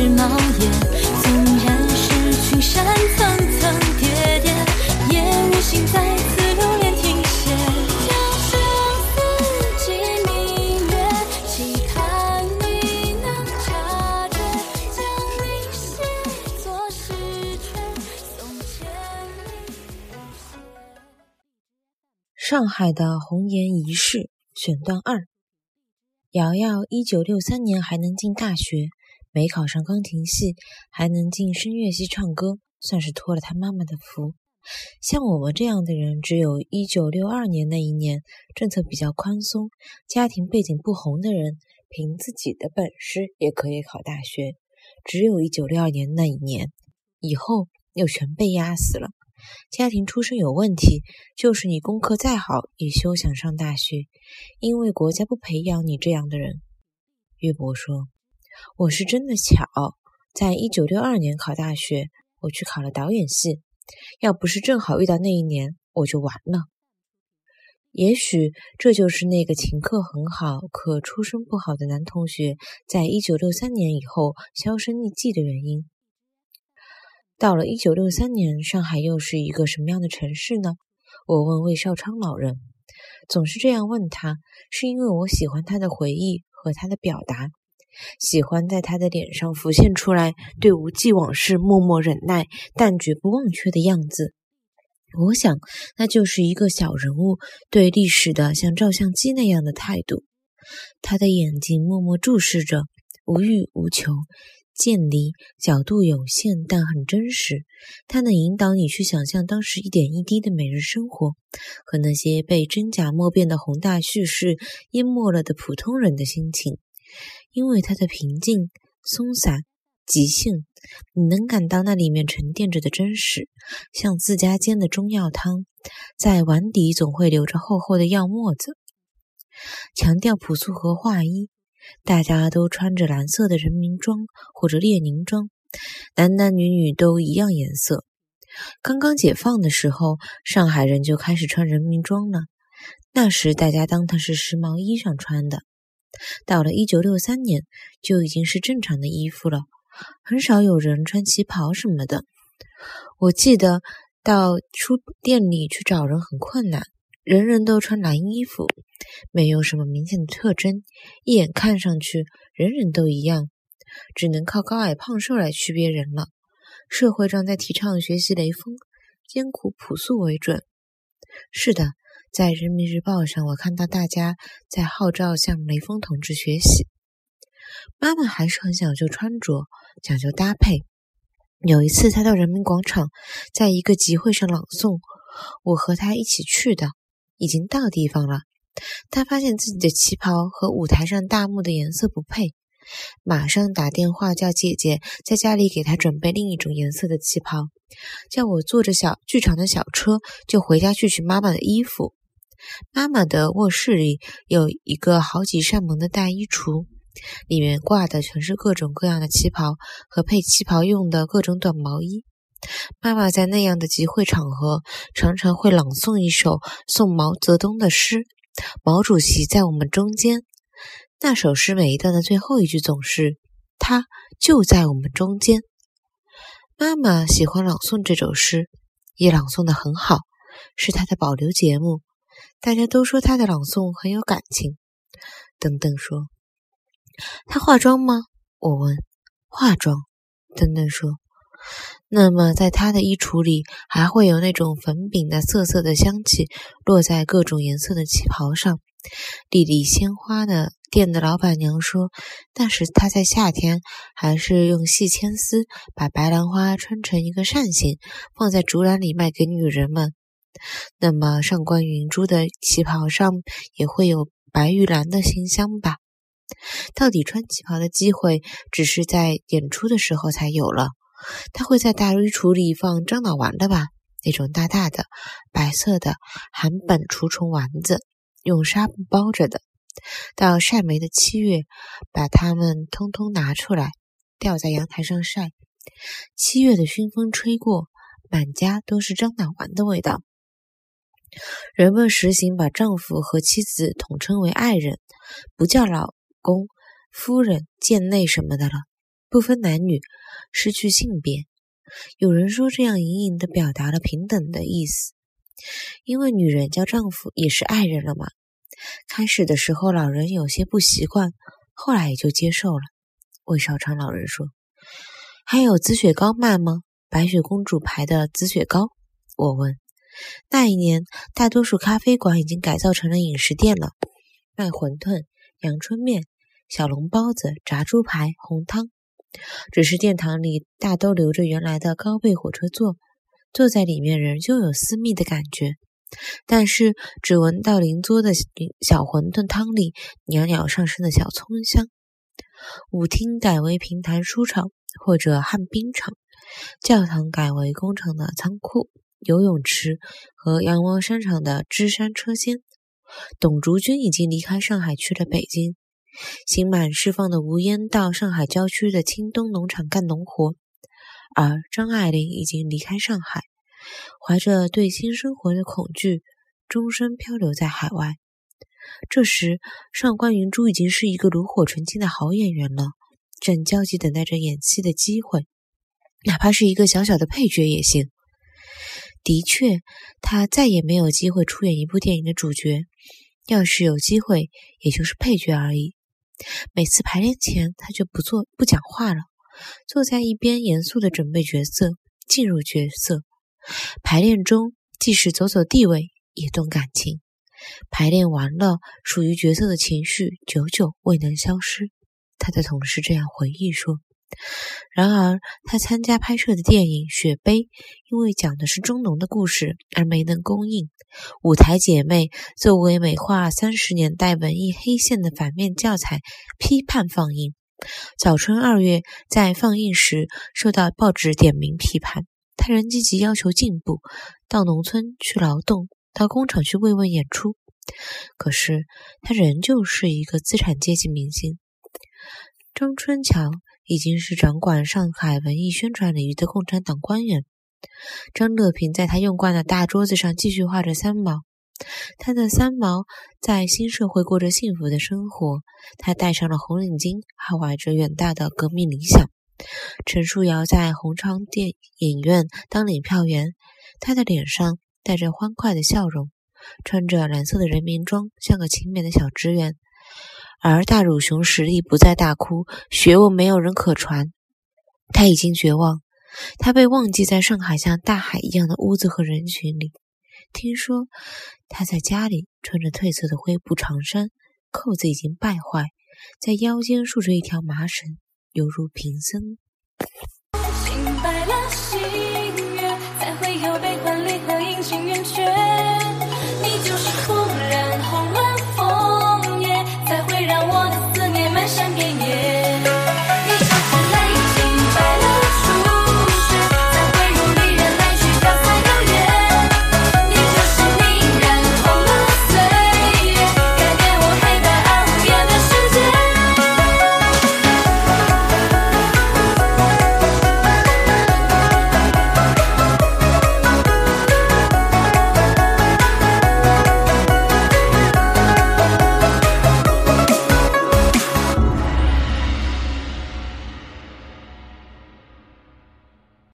是茂野，纵然是群山层层叠叠，也无心再次留恋停歇。明月，期盼你能察觉，将你写作诗，送千里。上海的红颜一世选段二。瑶瑶一九六三年还能进大学，没考上钢琴系，还能进声乐系唱歌，算是托了他妈妈的福。像我们这样的人，只有一九六二年那一年政策比较宽松，家庭背景不红的人，凭自己的本事也可以考大学。只有一九六二年那一年，以后又全被压死了。家庭出身有问题，就是你功课再好，也休想上大学，因为国家不培养你这样的人。岳伯说：“我是真的巧，在一九六二年考大学，我去考了导演系。要不是正好遇到那一年，我就完了。也许这就是那个琴课很好，可出身不好的男同学，在一九六三年以后销声匿迹的原因。”到了一九六三年，上海又是一个什么样的城市呢？我问魏少昌老人，总是这样问他，是因为我喜欢他的回忆和他的表达，喜欢在他的脸上浮现出来对无忌往事默默忍耐但绝不忘却的样子。我想，那就是一个小人物对历史的像照相机那样的态度。他的眼睛默默注视着，无欲无求。渐离，角度有限，但很真实。它能引导你去想象当时一点一滴的每日生活，和那些被真假莫辨的宏大叙事淹没了的普通人的心情。因为它的平静、松散、即兴，你能感到那里面沉淀着的真实，像自家煎的中药汤，在碗底总会留着厚厚的药沫子。强调朴素和画衣。大家都穿着蓝色的人民装或者列宁装，男男女女都一样颜色。刚刚解放的时候，上海人就开始穿人民装了。那时大家当它是时髦衣裳穿的。到了一九六三年，就已经是正常的衣服了，很少有人穿旗袍什么的。我记得到书店里去找人很困难。人人都穿蓝衣服，没有什么明显的特征，一眼看上去人人都一样，只能靠高矮胖瘦来区别人了。社会上在提倡学习雷锋，艰苦朴素为准。是的，在人民日报上，我看到大家在号召向雷锋同志学习。妈妈还是很讲究穿着，讲究搭配。有一次，她到人民广场，在一个集会上朗诵，我和她一起去的。已经到地方了，他发现自己的旗袍和舞台上大幕的颜色不配，马上打电话叫姐姐在家里给他准备另一种颜色的旗袍，叫我坐着小剧场的小车就回家去取妈妈的衣服。妈妈的卧室里有一个好几扇门的大衣橱，里面挂的全是各种各样的旗袍和配旗袍用的各种短毛衣。妈妈在那样的集会场合，常常会朗诵一首送毛泽东的诗：“毛主席在我们中间。”那首诗每一段的最后一句总是“他就在我们中间”。妈妈喜欢朗诵这首诗，也朗诵的很好，是她的保留节目。大家都说她的朗诵很有感情。等等说：“她化妆吗？”我问。“化妆。”等等说。那么，在他的衣橱里，还会有那种粉饼的涩涩的香气，落在各种颜色的旗袍上。丽丽鲜花的店的老板娘说，那时她在夏天，还是用细牵丝把白兰花穿成一个扇形，放在竹篮里卖给女人们。那么，上官云珠的旗袍上也会有白玉兰的馨香吧？到底穿旗袍的机会，只是在演出的时候才有了。他会在大衣橱里放樟脑丸的吧？那种大大的、白色的含苯除虫丸子，用纱布包着的。到晒梅的七月，把它们通通拿出来，吊在阳台上晒。七月的熏风吹过，满家都是樟脑丸的味道。人们实行把丈夫和妻子统称为爱人，不叫老公、夫人、贱内什么的了，不分男女。失去性别，有人说这样隐隐的表达了平等的意思，因为女人叫丈夫也是爱人了嘛。开始的时候，老人有些不习惯，后来也就接受了。魏少昌老人说：“还有紫雪糕卖吗？白雪公主牌的紫雪糕？”我问。那一年，大多数咖啡馆已经改造成了饮食店了，卖馄饨、阳春面、小笼包子、炸猪排、红汤。只是殿堂里大都留着原来的高背火车座，坐在里面仍旧有私密的感觉。但是只闻到邻桌的小馄饨汤里袅袅上升的小葱香。舞厅改为平潭书场或者旱冰场，教堂改为工厂的仓库，游泳池和阳光商场的芝山车间。董竹君已经离开上海去了北京，刑满释放的吴烟到上海郊区的青东农场干农活，而张爱玲已经离开上海，怀着对新生活的恐惧，终身漂流在海外。这时，上官云珠已经是一个炉火纯青的好演员了，正焦急等待着演戏的机会，哪怕是一个小小的配角也行。的确，他再也没有机会出演一部电影的主角，要是有机会，也就是配角而已。每次排练前，他就不做不讲话了，坐在一边严肃地准备角色，进入角色。排练中，即使走走地位，也动感情。排练完了，属于角色的情绪久久未能消失。他的同事这样回忆说。然而，他参加拍摄的电影《雪碑》因为讲的是中农的故事而没能公映。《舞台姐妹》作为美化三十年代文艺黑线的反面教材，批判放映。早春二月在放映时受到报纸点名批判，他仍积极要求进步，到农村去劳动。到工厂去慰问演出，可是他仍旧是一个资产阶级明星。张春桥已经是掌管上海文艺宣传领域的共产党官员。张乐平在他用惯的大桌子上继续画着三毛。他的三毛在新社会过着幸福的生活。他戴上了红领巾，还怀着远大的革命理想。陈树瑶在红昌电影院当领票员。他的脸上。带着欢快的笑容，穿着蓝色的人民装，像个勤勉的小职员。而大乳熊实力不再大哭，学问没有人可传，他已经绝望。他被忘记在上海像大海一样的屋子和人群里。听说他在家里穿着褪色的灰布长衫，扣子已经败坏，在腰间束着一条麻绳，犹如贫僧。心白了，心月，才会有悲欢离合，阴晴圆缺。